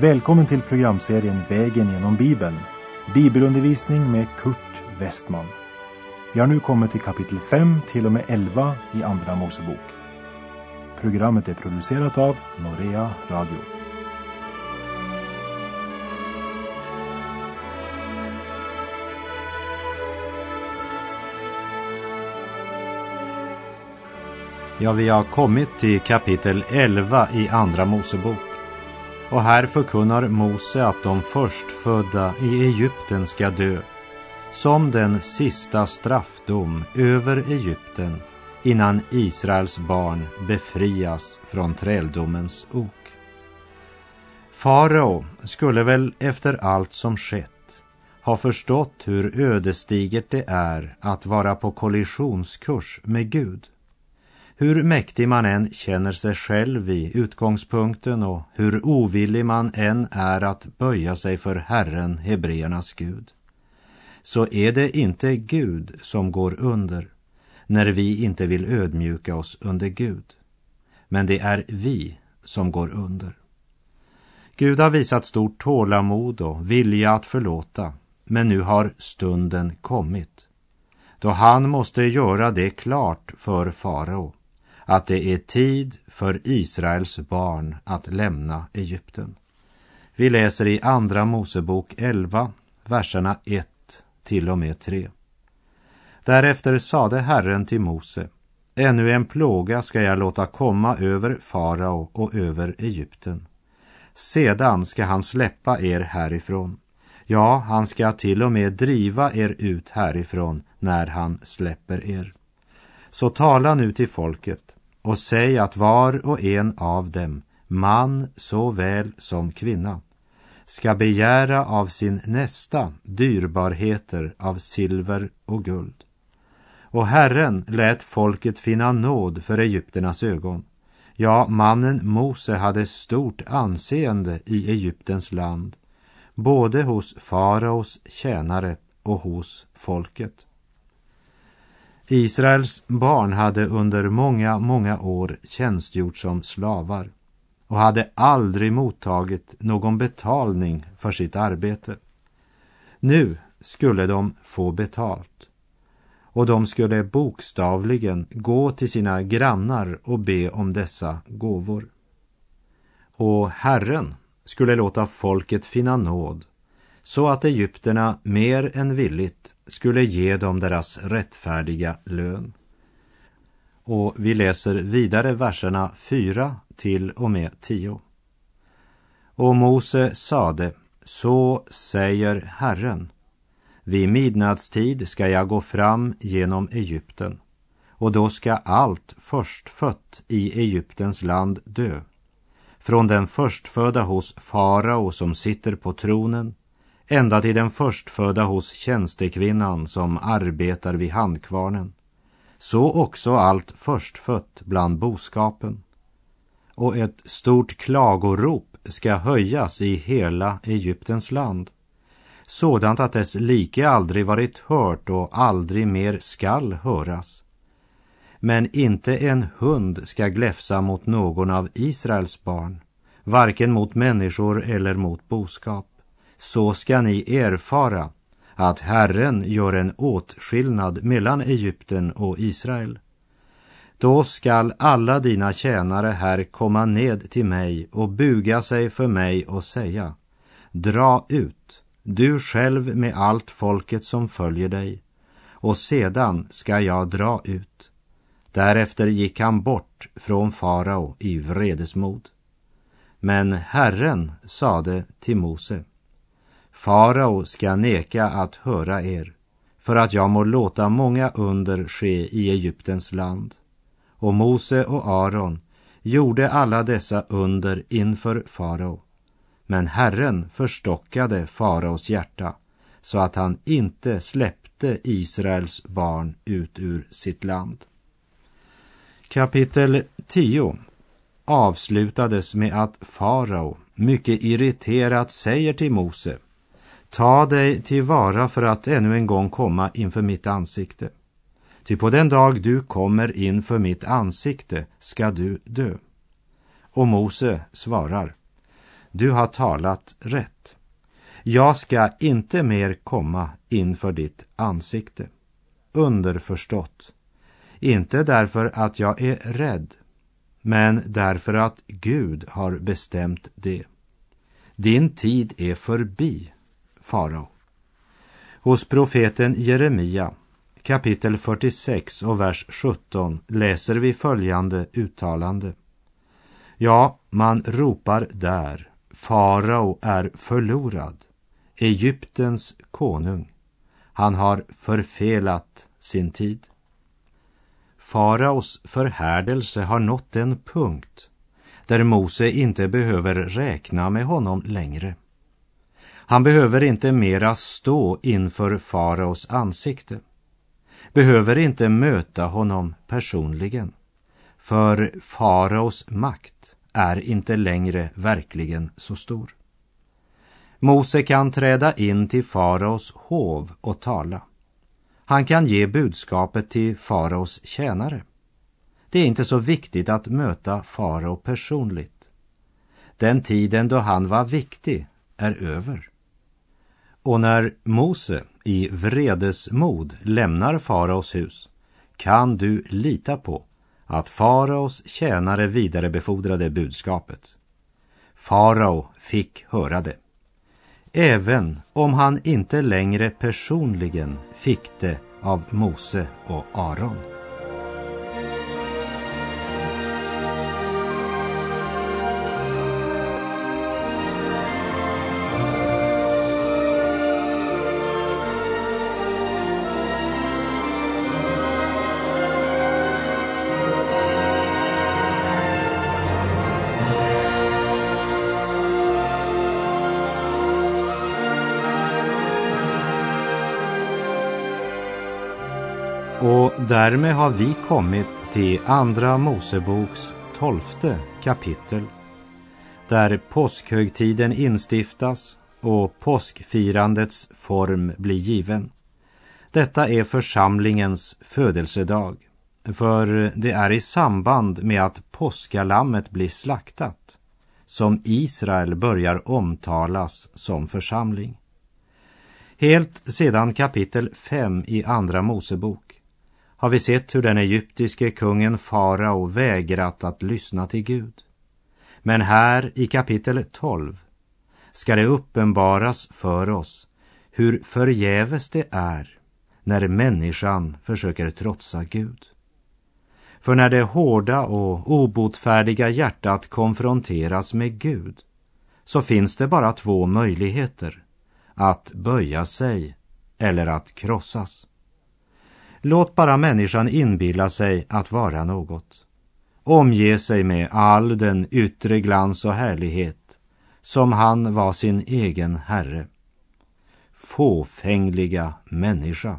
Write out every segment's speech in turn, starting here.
Välkommen till programserien Vägen genom Bibeln. Bibelundervisning med Kurt Westman. Vi har nu kommit till kapitel 5 till och med 11 i Andra Mosebok. Programmet är producerat av Norea Radio. Ja, vi har kommit till kapitel 11 i Andra Mosebok. Och här förkunnar Mose att de förstfödda i Egypten ska dö som den sista straffdom över Egypten innan Israels barn befrias från träldomens ok. Farao skulle väl efter allt som skett ha förstått hur ödesdigert det är att vara på kollisionskurs med Gud. Hur mäktig man än känner sig själv i utgångspunkten och hur ovillig man än är att böja sig för Herren, Hebreernas Gud, så är det inte Gud som går under när vi inte vill ödmjuka oss under Gud. Men det är vi som går under. Gud har visat stort tålamod och vilja att förlåta, men nu har stunden kommit då han måste göra det klart för farao att det är tid för Israels barn att lämna Egypten. Vi läser i Andra Mosebok 11, verserna 1 till och med 3. Därefter sade Herren till Mose, ännu en plåga ska jag låta komma över farao och över Egypten. Sedan ska han släppa er härifrån. Ja, han ska till och med driva er ut härifrån när han släpper er. Så tala nu till folket och säg att var och en av dem, man såväl som kvinna, ska begära av sin nästa dyrbarheter av silver och guld. Och Herren lät folket finna nåd för egypternas ögon. Ja, mannen Mose hade stort anseende i Egyptens land, både hos faraos tjänare och hos folket. Israels barn hade under många, många år tjänstgjort som slavar och hade aldrig mottagit någon betalning för sitt arbete. Nu skulle de få betalt och de skulle bokstavligen gå till sina grannar och be om dessa gåvor. Och Herren skulle låta folket finna nåd så att egyptierna mer än villigt skulle ge dem deras rättfärdiga lön. Och vi läser vidare verserna 4 till och med 10. Och Mose sade, så säger Herren, vid midnattstid ska jag gå fram genom Egypten och då ska allt förstfött i Egyptens land dö. Från den förstfödda hos farao som sitter på tronen ända till den förstfödda hos tjänstekvinnan som arbetar vid handkvarnen. Så också allt förstfött bland boskapen. Och ett stort klagorop ska höjas i hela Egyptens land sådant att dess like aldrig varit hört och aldrig mer skall höras. Men inte en hund ska gläfsa mot någon av Israels barn, varken mot människor eller mot boskap. Så ska ni erfara att Herren gör en åtskillnad mellan Egypten och Israel. Då skall alla dina tjänare här komma ned till mig och buga sig för mig och säga, dra ut, du själv med allt folket som följer dig, och sedan ska jag dra ut. Därefter gick han bort från farao i vredesmod. Men Herren sade till Mose, farao ska neka att höra er, för att jag må låta många under ske i Egyptens land. Och Mose och Aron gjorde alla dessa under inför farao men Herren förstockade faraos hjärta så att han inte släppte Israels barn ut ur sitt land. Kapitel 10 avslutades med att farao mycket irriterat säger till Mose Ta dig tillvara för att ännu en gång komma inför mitt ansikte. Ty på den dag du kommer inför mitt ansikte ska du dö. Och Mose svarar du har talat rätt. Jag ska inte mer komma inför ditt ansikte. Underförstått, inte därför att jag är rädd, men därför att Gud har bestämt det. Din tid är förbi, farao. Hos profeten Jeremia kapitel 46 och vers 17 läser vi följande uttalande. Ja, man ropar där, farao är förlorad, Egyptens konung. Han har förfelat sin tid. Faraos förhärdelse har nått en punkt där Mose inte behöver räkna med honom längre. Han behöver inte mera stå inför faraos ansikte, behöver inte möta honom personligen, för faraos makt är inte längre verkligen så stor. Mose kan träda in till faraos hov och tala. Han kan ge budskapet till faraos tjänare. Det är inte så viktigt att möta farao personligt. Den tiden då han var viktig är över. Och när Mose i vredesmod lämnar faraos hus kan du lita på att faraos tjänare vidarebefordrade budskapet. Farao fick höra det. Även om han inte längre personligen fick det av Mose och Aron. Och därmed har vi kommit till Andra Moseboks tolfte kapitel där påskhögtiden instiftas och påskfirandets form blir given. Detta är församlingens födelsedag, för det är i samband med att påskalammet blir slaktat som Israel börjar omtalas som församling. Helt sedan kapitel 5 i Andra Mosebok har vi sett hur den egyptiske kungen farao vägrat att lyssna till Gud. Men här i kapitel 12 ska det uppenbaras för oss hur förgäves det är när människan försöker trotsa Gud. För när det hårda och obotfärdiga hjärtat konfronteras med Gud så finns det bara två möjligheter, att böja sig eller att krossas. Låt bara människan inbilla sig att vara något. Omge sig med all den yttre glans och härlighet som han var sin egen herre. Fåfängliga människa.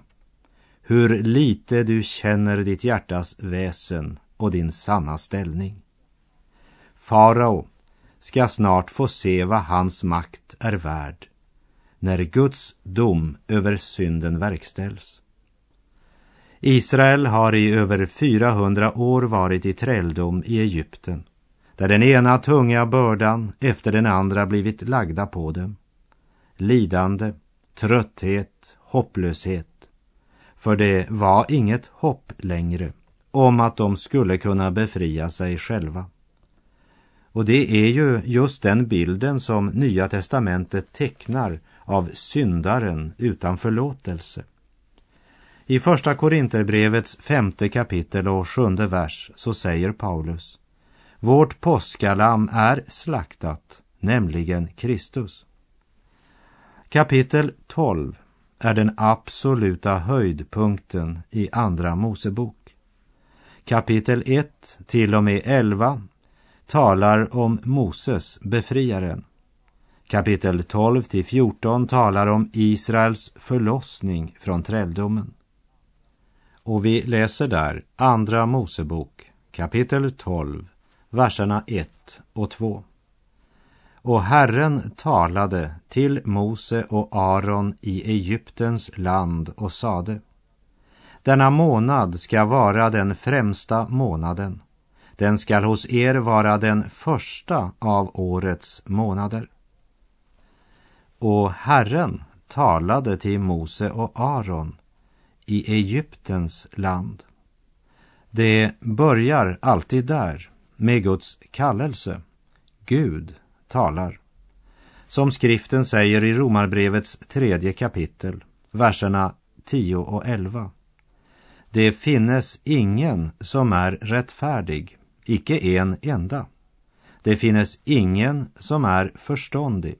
Hur lite du känner ditt hjärtas väsen och din sanna ställning. Farao ska snart få se vad hans makt är värd när Guds dom över synden verkställs. Israel har i över 400 år varit i träldom i Egypten, där den ena tunga bördan efter den andra blivit lagda på dem. Lidande, trötthet, hopplöshet. För det var inget hopp längre om att de skulle kunna befria sig själva. Och det är ju just den bilden som Nya testamentet tecknar av syndaren utan förlåtelse. I första Korinterbrevets femte kapitel och sjunde vers så säger Paulus Vårt påskalamm är slaktat, nämligen Kristus. Kapitel 12 är den absoluta höjdpunkten i Andra Mosebok. Kapitel 1 till och med 11 talar om Moses, befriaren. Kapitel 12 till 14 talar om Israels förlossning från träldomen. Och vi läser där Andra Mosebok kapitel 12, verserna 1 och 2. Och Herren talade till Mose och Aron i Egyptens land och sade Denna månad ska vara den främsta månaden. Den skall hos er vara den första av årets månader. Och Herren talade till Mose och Aron i Egyptens land. Det börjar alltid där med Guds kallelse. Gud talar. Som skriften säger i Romarbrevets tredje kapitel, verserna 10 och 11. Det finnes ingen som är rättfärdig, icke en enda. Det finnes ingen som är förståndig.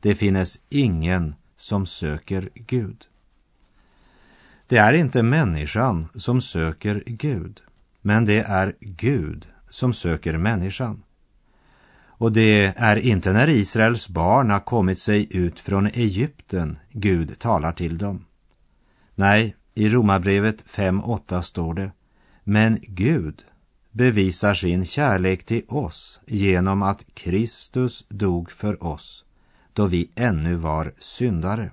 Det finnes ingen som söker Gud. Det är inte människan som söker Gud, men det är Gud som söker människan. Och det är inte när Israels barn har kommit sig ut från Egypten Gud talar till dem. Nej, i Romarbrevet 5.8 står det Men Gud bevisar sin kärlek till oss genom att Kristus dog för oss då vi ännu var syndare.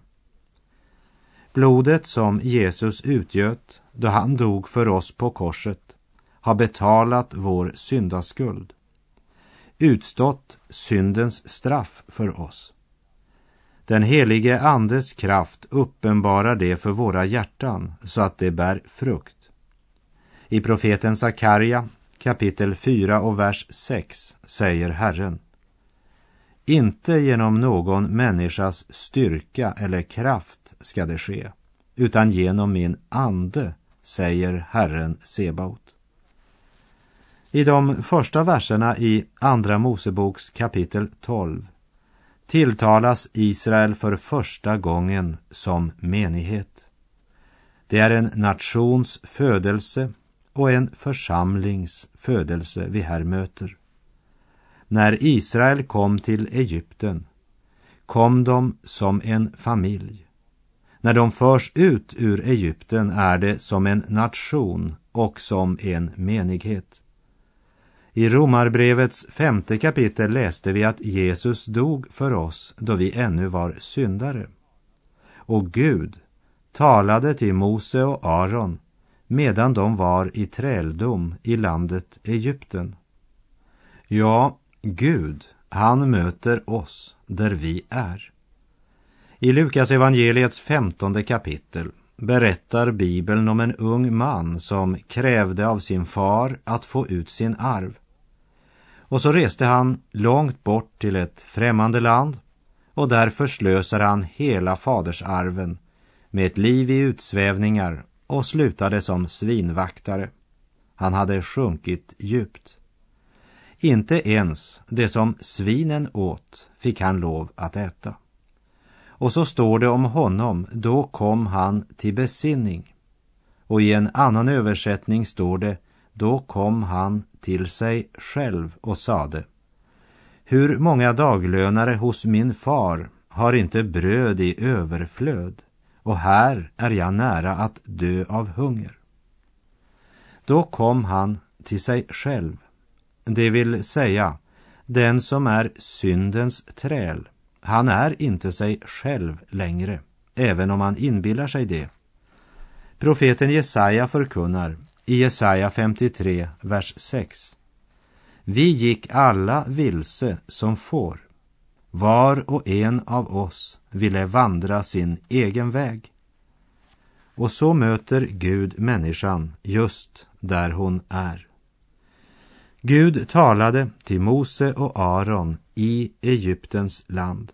Blodet som Jesus utgöt då han dog för oss på korset har betalat vår syndaskuld, utstått syndens straff för oss. Den helige Andes kraft uppenbarar det för våra hjärtan så att det bär frukt. I profeten Sakarja kapitel 4 och vers 6 säger Herren inte genom någon människas styrka eller kraft ska det ske, utan genom min ande, säger Herren Sebaot. I de första verserna i Andra Moseboks kapitel 12 tilltalas Israel för första gången som menighet. Det är en nations födelse och en församlings födelse vi här möter. När Israel kom till Egypten kom de som en familj. När de förs ut ur Egypten är det som en nation och som en menighet. I Romarbrevets femte kapitel läste vi att Jesus dog för oss då vi ännu var syndare. Och Gud talade till Mose och Aron medan de var i träldom i landet Egypten. Ja, Gud, han möter oss där vi är. I Lukas evangeliets femtonde kapitel berättar Bibeln om en ung man som krävde av sin far att få ut sin arv. Och så reste han långt bort till ett främmande land och där förslösade han hela fadersarven med ett liv i utsvävningar och slutade som svinvaktare. Han hade sjunkit djupt. Inte ens det som svinen åt fick han lov att äta. Och så står det om honom, då kom han till besinning. Och i en annan översättning står det, då kom han till sig själv och sade Hur många daglönare hos min far har inte bröd i överflöd och här är jag nära att dö av hunger. Då kom han till sig själv, det vill säga den som är syndens träl. Han är inte sig själv längre, även om han inbillar sig det. Profeten Jesaja förkunnar i Jesaja 53, vers 6. Vi gick alla vilse som får. Var och en av oss ville vandra sin egen väg. Och så möter Gud människan just där hon är. Gud talade till Mose och Aron i Egyptens land.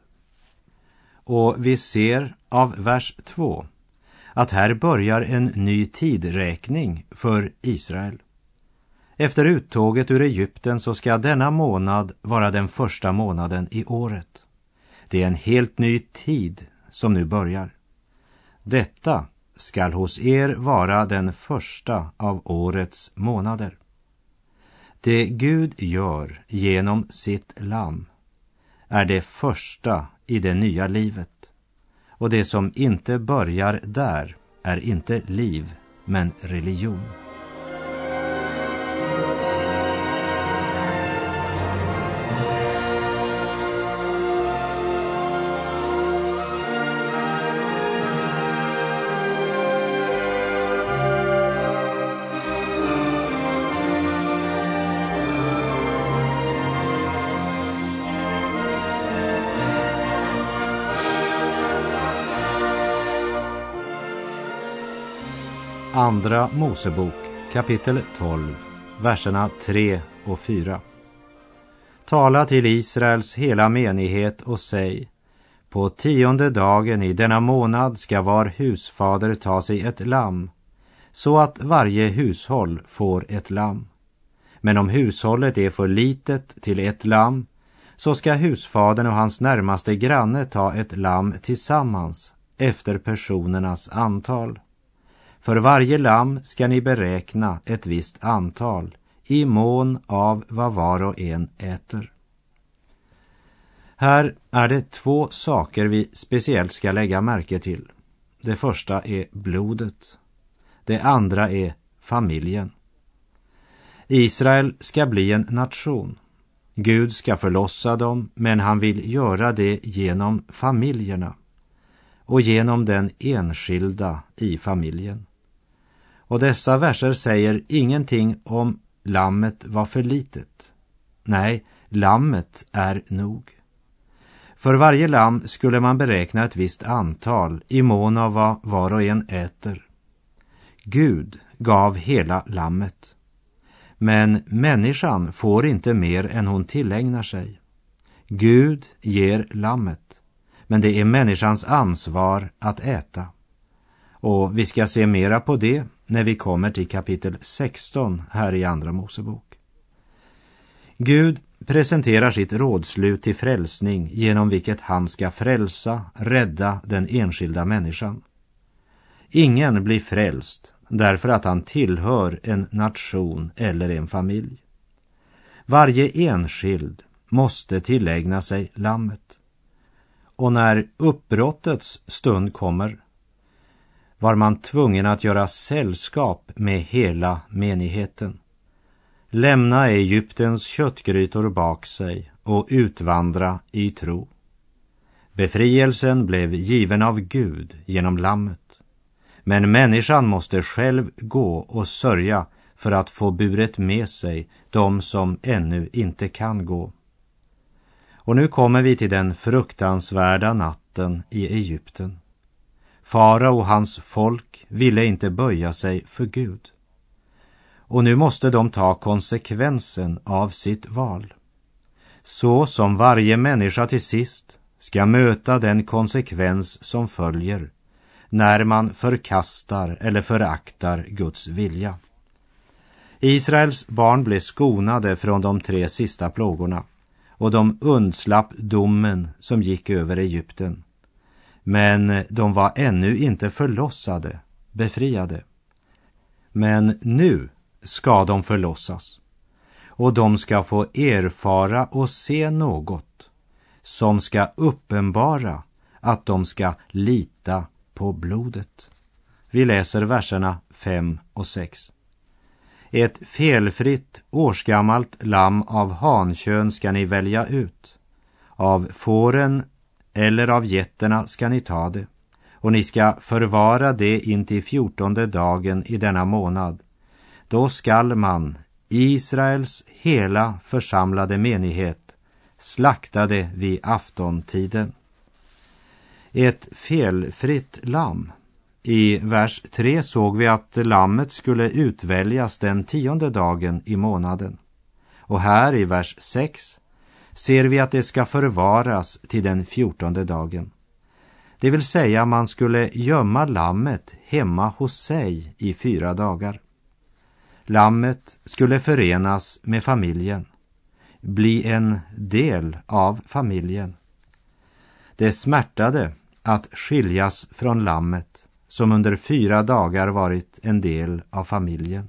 Och vi ser av vers 2 att här börjar en ny tidräkning för Israel. Efter uttåget ur Egypten så ska denna månad vara den första månaden i året. Det är en helt ny tid som nu börjar. Detta skall hos er vara den första av årets månader. Det Gud gör genom sitt lamm är det första i det nya livet. Och det som inte börjar där är inte liv, men religion. Andra Mosebok kapitel 12, verserna 3 och 4. Tala till Israels hela menighet och säg på tionde dagen i denna månad ska var husfader ta sig ett lamm så att varje hushåll får ett lamm. Men om hushållet är för litet till ett lamm så ska husfadern och hans närmaste granne ta ett lamm tillsammans efter personernas antal. För varje lamm ska ni beräkna ett visst antal i mån av vad var och en äter. Här är det två saker vi speciellt ska lägga märke till. Det första är blodet. Det andra är familjen. Israel ska bli en nation. Gud ska förlossa dem, men han vill göra det genom familjerna och genom den enskilda i familjen. Och dessa verser säger ingenting om lammet var för litet. Nej, lammet är nog. För varje lamm skulle man beräkna ett visst antal i mån av vad var och en äter. Gud gav hela lammet. Men människan får inte mer än hon tillägnar sig. Gud ger lammet, men det är människans ansvar att äta. Och vi ska se mera på det när vi kommer till kapitel 16 här i Andra Mosebok. Gud presenterar sitt rådslut till frälsning genom vilket han ska frälsa, rädda den enskilda människan. Ingen blir frälst därför att han tillhör en nation eller en familj. Varje enskild måste tillägna sig lammet. Och när uppbrottets stund kommer var man tvungen att göra sällskap med hela menigheten. Lämna Egyptens köttgrytor bak sig och utvandra i tro. Befrielsen blev given av Gud genom lammet. Men människan måste själv gå och sörja för att få buret med sig de som ännu inte kan gå. Och nu kommer vi till den fruktansvärda natten i Egypten. Farao och hans folk ville inte böja sig för Gud. Och nu måste de ta konsekvensen av sitt val. Så som varje människa till sist ska möta den konsekvens som följer när man förkastar eller föraktar Guds vilja. Israels barn blev skonade från de tre sista plågorna och de undslapp domen som gick över Egypten. Men de var ännu inte förlossade, befriade. Men nu ska de förlossas och de ska få erfara och se något som ska uppenbara att de ska lita på blodet. Vi läser verserna 5 och 6. Ett felfritt årsgammalt lamm av hankön ska ni välja ut. Av fåren eller av getterna ska ni ta det och ni ska förvara det intill fjortonde dagen i denna månad. Då skall man, Israels hela församlade menighet, slakta det vid aftontiden. Ett felfritt lamm. I vers 3 såg vi att lammet skulle utväljas den tionde dagen i månaden. Och här i vers 6 ser vi att det ska förvaras till den fjortonde dagen. Det vill säga man skulle gömma lammet hemma hos sig i fyra dagar. Lammet skulle förenas med familjen, bli en del av familjen. Det smärtade att skiljas från lammet som under fyra dagar varit en del av familjen.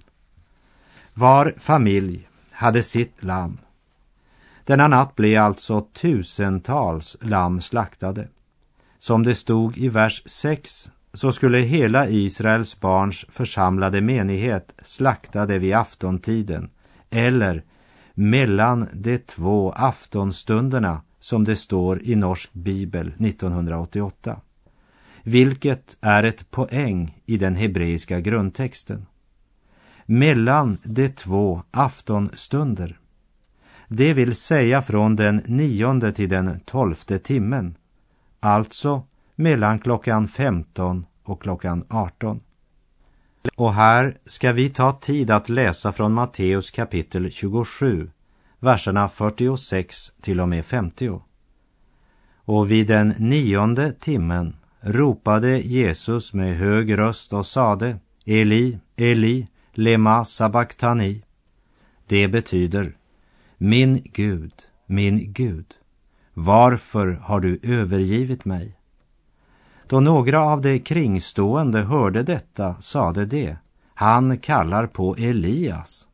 Var familj hade sitt lamm denna natt blev alltså tusentals lamm slaktade. Som det stod i vers 6 så skulle hela Israels barns församlade menighet slakta det vid aftontiden eller mellan de två aftonstunderna som det står i Norsk bibel 1988. Vilket är ett poäng i den hebreiska grundtexten. Mellan de två aftonstunder det vill säga från den nionde till den tolfte timmen, alltså mellan klockan 15 och klockan 18. Och här ska vi ta tid att läsa från Matteus kapitel 27, verserna 46 till och med 50. Och vid den nionde timmen ropade Jesus med hög röst och sade Eli, Eli, lema sabachthani. Det betyder min Gud, min Gud, varför har du övergivit mig? Då några av de kringstående hörde detta sade de, han kallar på Elias.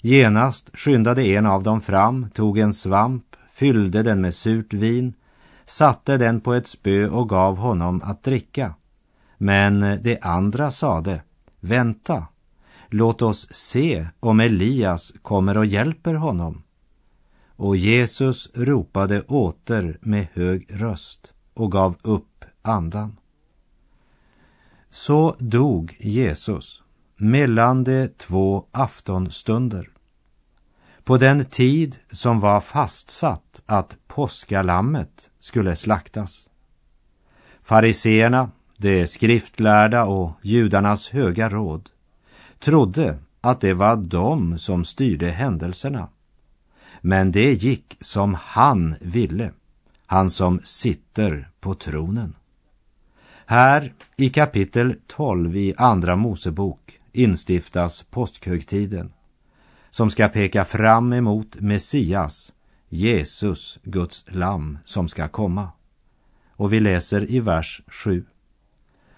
Genast skyndade en av dem fram, tog en svamp, fyllde den med surt vin, satte den på ett spö och gav honom att dricka. Men de andra sade, vänta, låt oss se om Elias kommer och hjälper honom. Och Jesus ropade åter med hög röst och gav upp andan. Så dog Jesus mellan de två aftonstunder på den tid som var fastsatt att påskalammet skulle slaktas. Fariseerna, de skriftlärda och judarnas höga råd trodde att det var de som styrde händelserna. Men det gick som han ville, han som sitter på tronen. Här i kapitel 12 i Andra Mosebok instiftas påskhögtiden som ska peka fram emot Messias, Jesus, Guds lamm, som ska komma. Och vi läser i vers 7.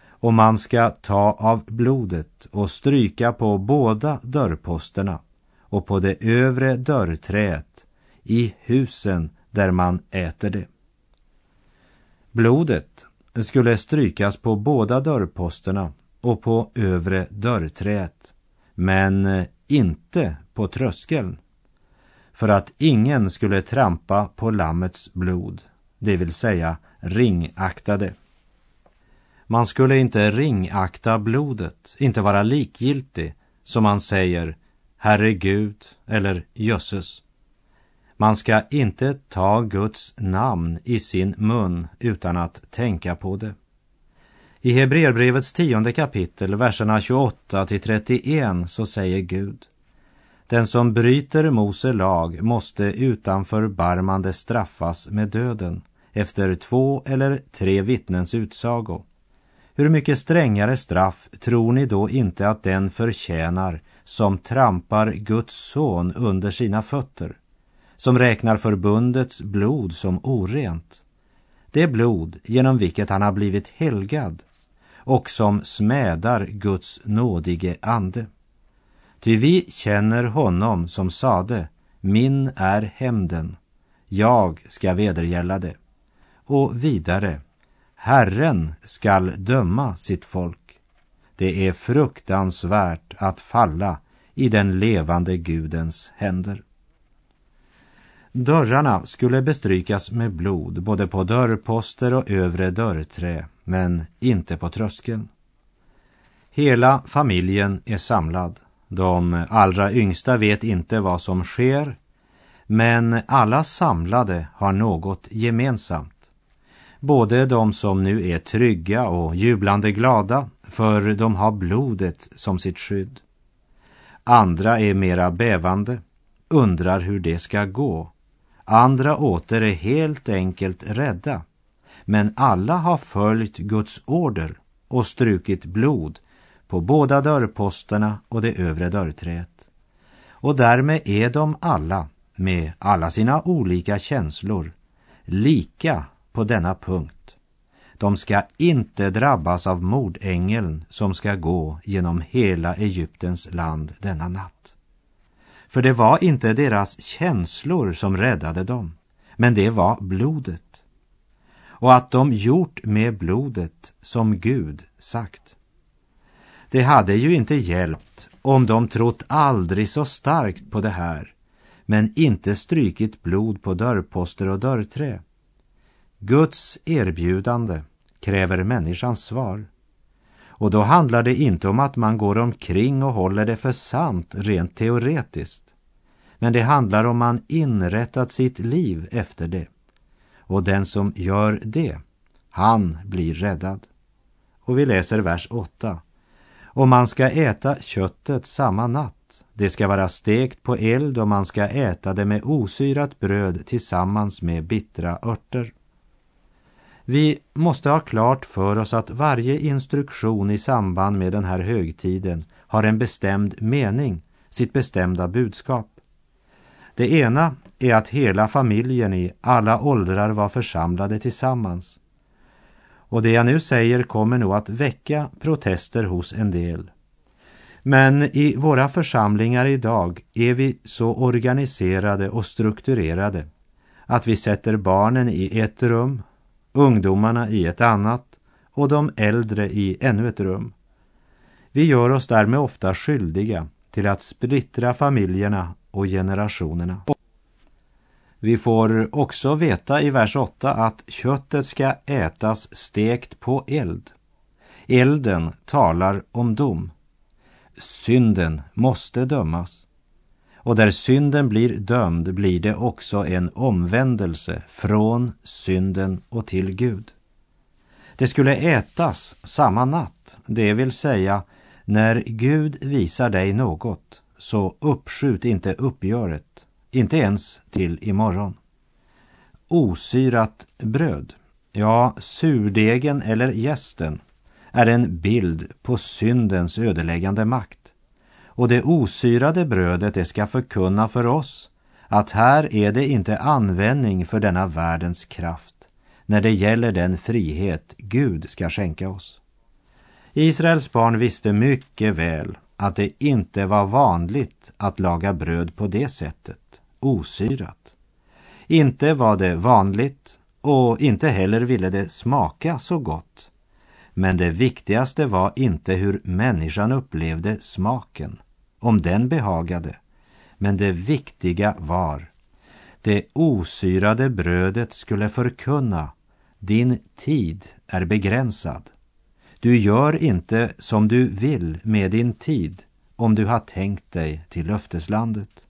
Och man ska ta av blodet och stryka på båda dörrposterna och på det övre dörrträet i husen där man äter det. Blodet skulle strykas på båda dörrposterna och på övre dörrträet, men inte på tröskeln, för att ingen skulle trampa på lammets blod, det vill säga ringaktade. Man skulle inte ringakta blodet, inte vara likgiltig, som man säger Herre Gud eller Jösses. Man ska inte ta Guds namn i sin mun utan att tänka på det. I Hebreerbrevets tionde kapitel, verserna 28 till 31, så säger Gud Den som bryter Mose lag måste utan förbarmande straffas med döden efter två eller tre vittnens utsago. Hur mycket strängare straff tror ni då inte att den förtjänar som trampar Guds son under sina fötter, som räknar förbundets blod som orent, det blod genom vilket han har blivit helgad och som smädar Guds nådige ande. Ty vi känner honom som sade, min är hämnden, jag ska vedergälla det. Och vidare, Herren skall döma sitt folk. Det är fruktansvärt att falla i den levande Gudens händer. Dörrarna skulle bestrykas med blod både på dörrposter och övre dörrträ, men inte på tröskeln. Hela familjen är samlad. De allra yngsta vet inte vad som sker, men alla samlade har något gemensamt. Både de som nu är trygga och jublande glada, för de har blodet som sitt skydd. Andra är mera bävande, undrar hur det ska gå Andra åter är helt enkelt rädda. Men alla har följt Guds order och strukit blod på båda dörrposterna och det övre dörrträet. Och därmed är de alla, med alla sina olika känslor, lika på denna punkt. De ska inte drabbas av mordängeln som ska gå genom hela Egyptens land denna natt. För det var inte deras känslor som räddade dem, men det var blodet. Och att de gjort med blodet som Gud sagt. Det hade ju inte hjälpt om de trott aldrig så starkt på det här, men inte strykit blod på dörrposter och dörrträ. Guds erbjudande kräver människans svar. Och då handlar det inte om att man går omkring och håller det för sant rent teoretiskt. Men det handlar om man inrättat sitt liv efter det. Och den som gör det, han blir räddad. Och vi läser vers 8. Och man ska äta köttet samma natt. Det ska vara stekt på eld och man ska äta det med osyrat bröd tillsammans med bittra örter. Vi måste ha klart för oss att varje instruktion i samband med den här högtiden har en bestämd mening, sitt bestämda budskap. Det ena är att hela familjen i alla åldrar var församlade tillsammans. Och det jag nu säger kommer nog att väcka protester hos en del. Men i våra församlingar idag är vi så organiserade och strukturerade att vi sätter barnen i ett rum, ungdomarna i ett annat och de äldre i ännu ett rum. Vi gör oss därmed ofta skyldiga till att splittra familjerna och generationerna. Vi får också veta i vers 8 att köttet ska ätas stekt på eld. Elden talar om dom. Synden måste dömas. Och där synden blir dömd blir det också en omvändelse från synden och till Gud. Det skulle ätas samma natt, det vill säga när Gud visar dig något, så uppskjut inte uppgöret, inte ens till imorgon. Osyrat bröd, ja, surdegen eller gästen, är en bild på syndens ödeläggande makt. Och det osyrade brödet det ska förkunna för oss att här är det inte användning för denna världens kraft när det gäller den frihet Gud ska skänka oss. Israels barn visste mycket väl att det inte var vanligt att laga bröd på det sättet, osyrat. Inte var det vanligt och inte heller ville det smaka så gott. Men det viktigaste var inte hur människan upplevde smaken, om den behagade. Men det viktiga var, det osyrade brödet skulle förkunna, din tid är begränsad. Du gör inte som du vill med din tid om du har tänkt dig till löfteslandet.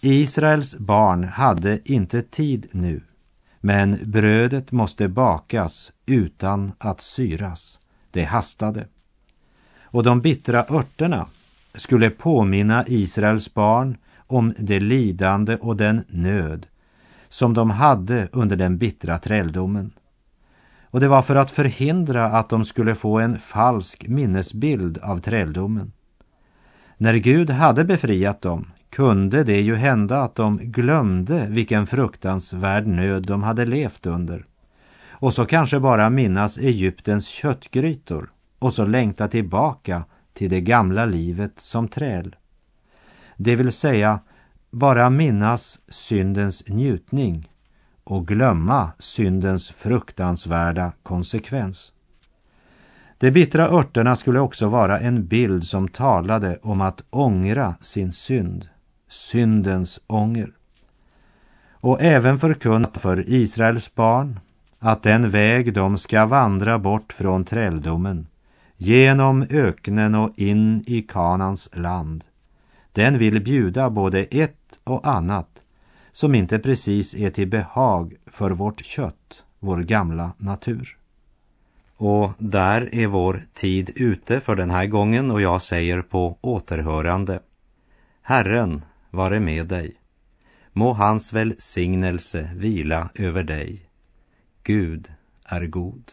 Israels barn hade inte tid nu, men brödet måste bakas utan att syras. Det hastade. Och de bittra örterna skulle påminna Israels barn om det lidande och den nöd som de hade under den bittra träldomen. Och det var för att förhindra att de skulle få en falsk minnesbild av träldomen. När Gud hade befriat dem kunde det ju hända att de glömde vilken fruktansvärd nöd de hade levt under. Och så kanske bara minnas Egyptens köttgrytor och så längta tillbaka till det gamla livet som träl. Det vill säga bara minnas syndens njutning och glömma syndens fruktansvärda konsekvens. De bittra örterna skulle också vara en bild som talade om att ångra sin synd, syndens ånger. Och även förkunnat för Israels barn att den väg de ska vandra bort från träldomen, genom öknen och in i Kanans land, den vill bjuda både ett och annat som inte precis är till behag för vårt kött, vår gamla natur. Och där är vår tid ute för den här gången och jag säger på återhörande. Herren vare med dig. Må hans välsignelse vila över dig. Gud är god.